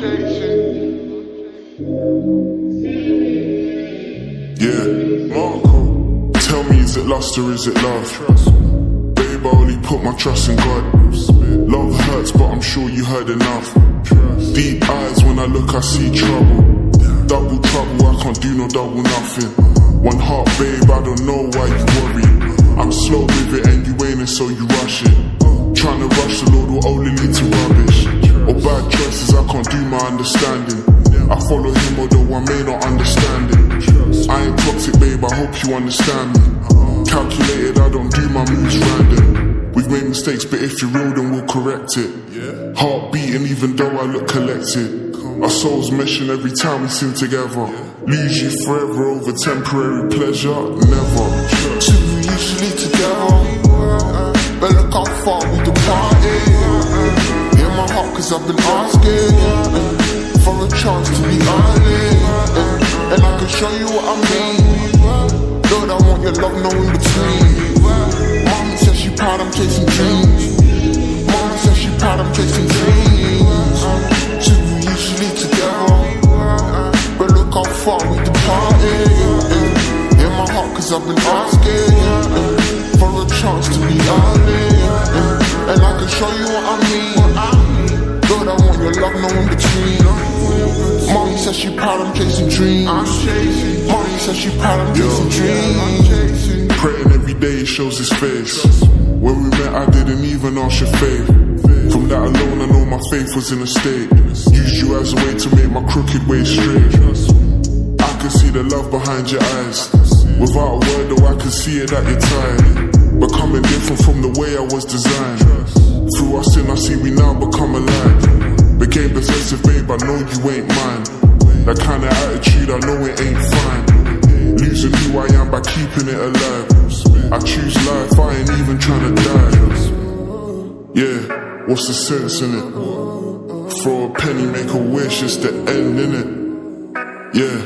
Yeah, Marco. Tell me, is it lust or is it love? Babe, I only put my trust in God. Love hurts, but I'm sure you heard enough. Deep eyes, when I look, I see trouble. Double trouble, I can't do no double nothing. One heart, babe, I don't know why you worry. I'm slow with it and you ain't, so you rush it. Can't do my understanding. I follow him, although I may not understand it. I ain't toxic, babe, I hope you understand me. Calculated, I don't do my moves random. We've made mistakes, but if you're real, then we'll correct it. Heart beating, even though I look collected. Our souls meshing every time we sing together. Lose you forever over temporary pleasure, never. Two usually together, but look how far we departed. In my heart, cause I've been honest. And I can show you what I mean. Lord, I want your love, no in between. Mommy says she proud, I'm chasing dreams. Mommy says she proud, I'm chasing dreams. Two usually together, but look how far we departed. In my heart, cause I've been asking says she proud, I'm chasing dreams. Mommy says she proud, I'm chasing dreams. Praying every day, it shows his face. When we met, I didn't even ask your faith. From that alone, I know my faith was in a state. Used you as a way to make my crooked way straight. I can see the love behind your eyes. Without a word, though, I can see it that you're tired. Becoming different from the way I was designed. Through our sin, I see we now become alive. Became possessive, babe, I know you ain't mine. That kind of attitude, I know it ain't fine. Losing who I am by keeping it alive. I choose life, I ain't even trying to die. Yeah, what's the sense in it? Throw a penny, make a wish, it's the end in it. Yeah,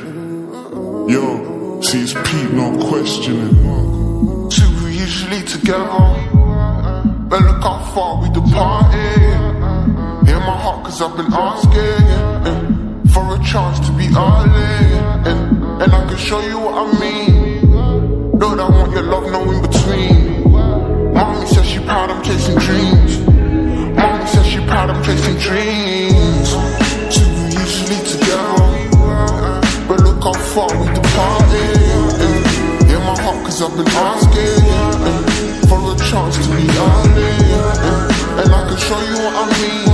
yo, see it's Pete, not questioning. Two usually together, but look how far we departed. In my heart, cause I've been asking for a chance to be honest. And, and I can show you what I mean. Lord, I want your love, no in between. Mommy says she proud, I'm chasing dreams. Mommy says she proud, I'm chasing dreams. Two usually together, but look how far we departed. In my heart, cause I've been asking for a chance to be honest. And I can show you what I mean.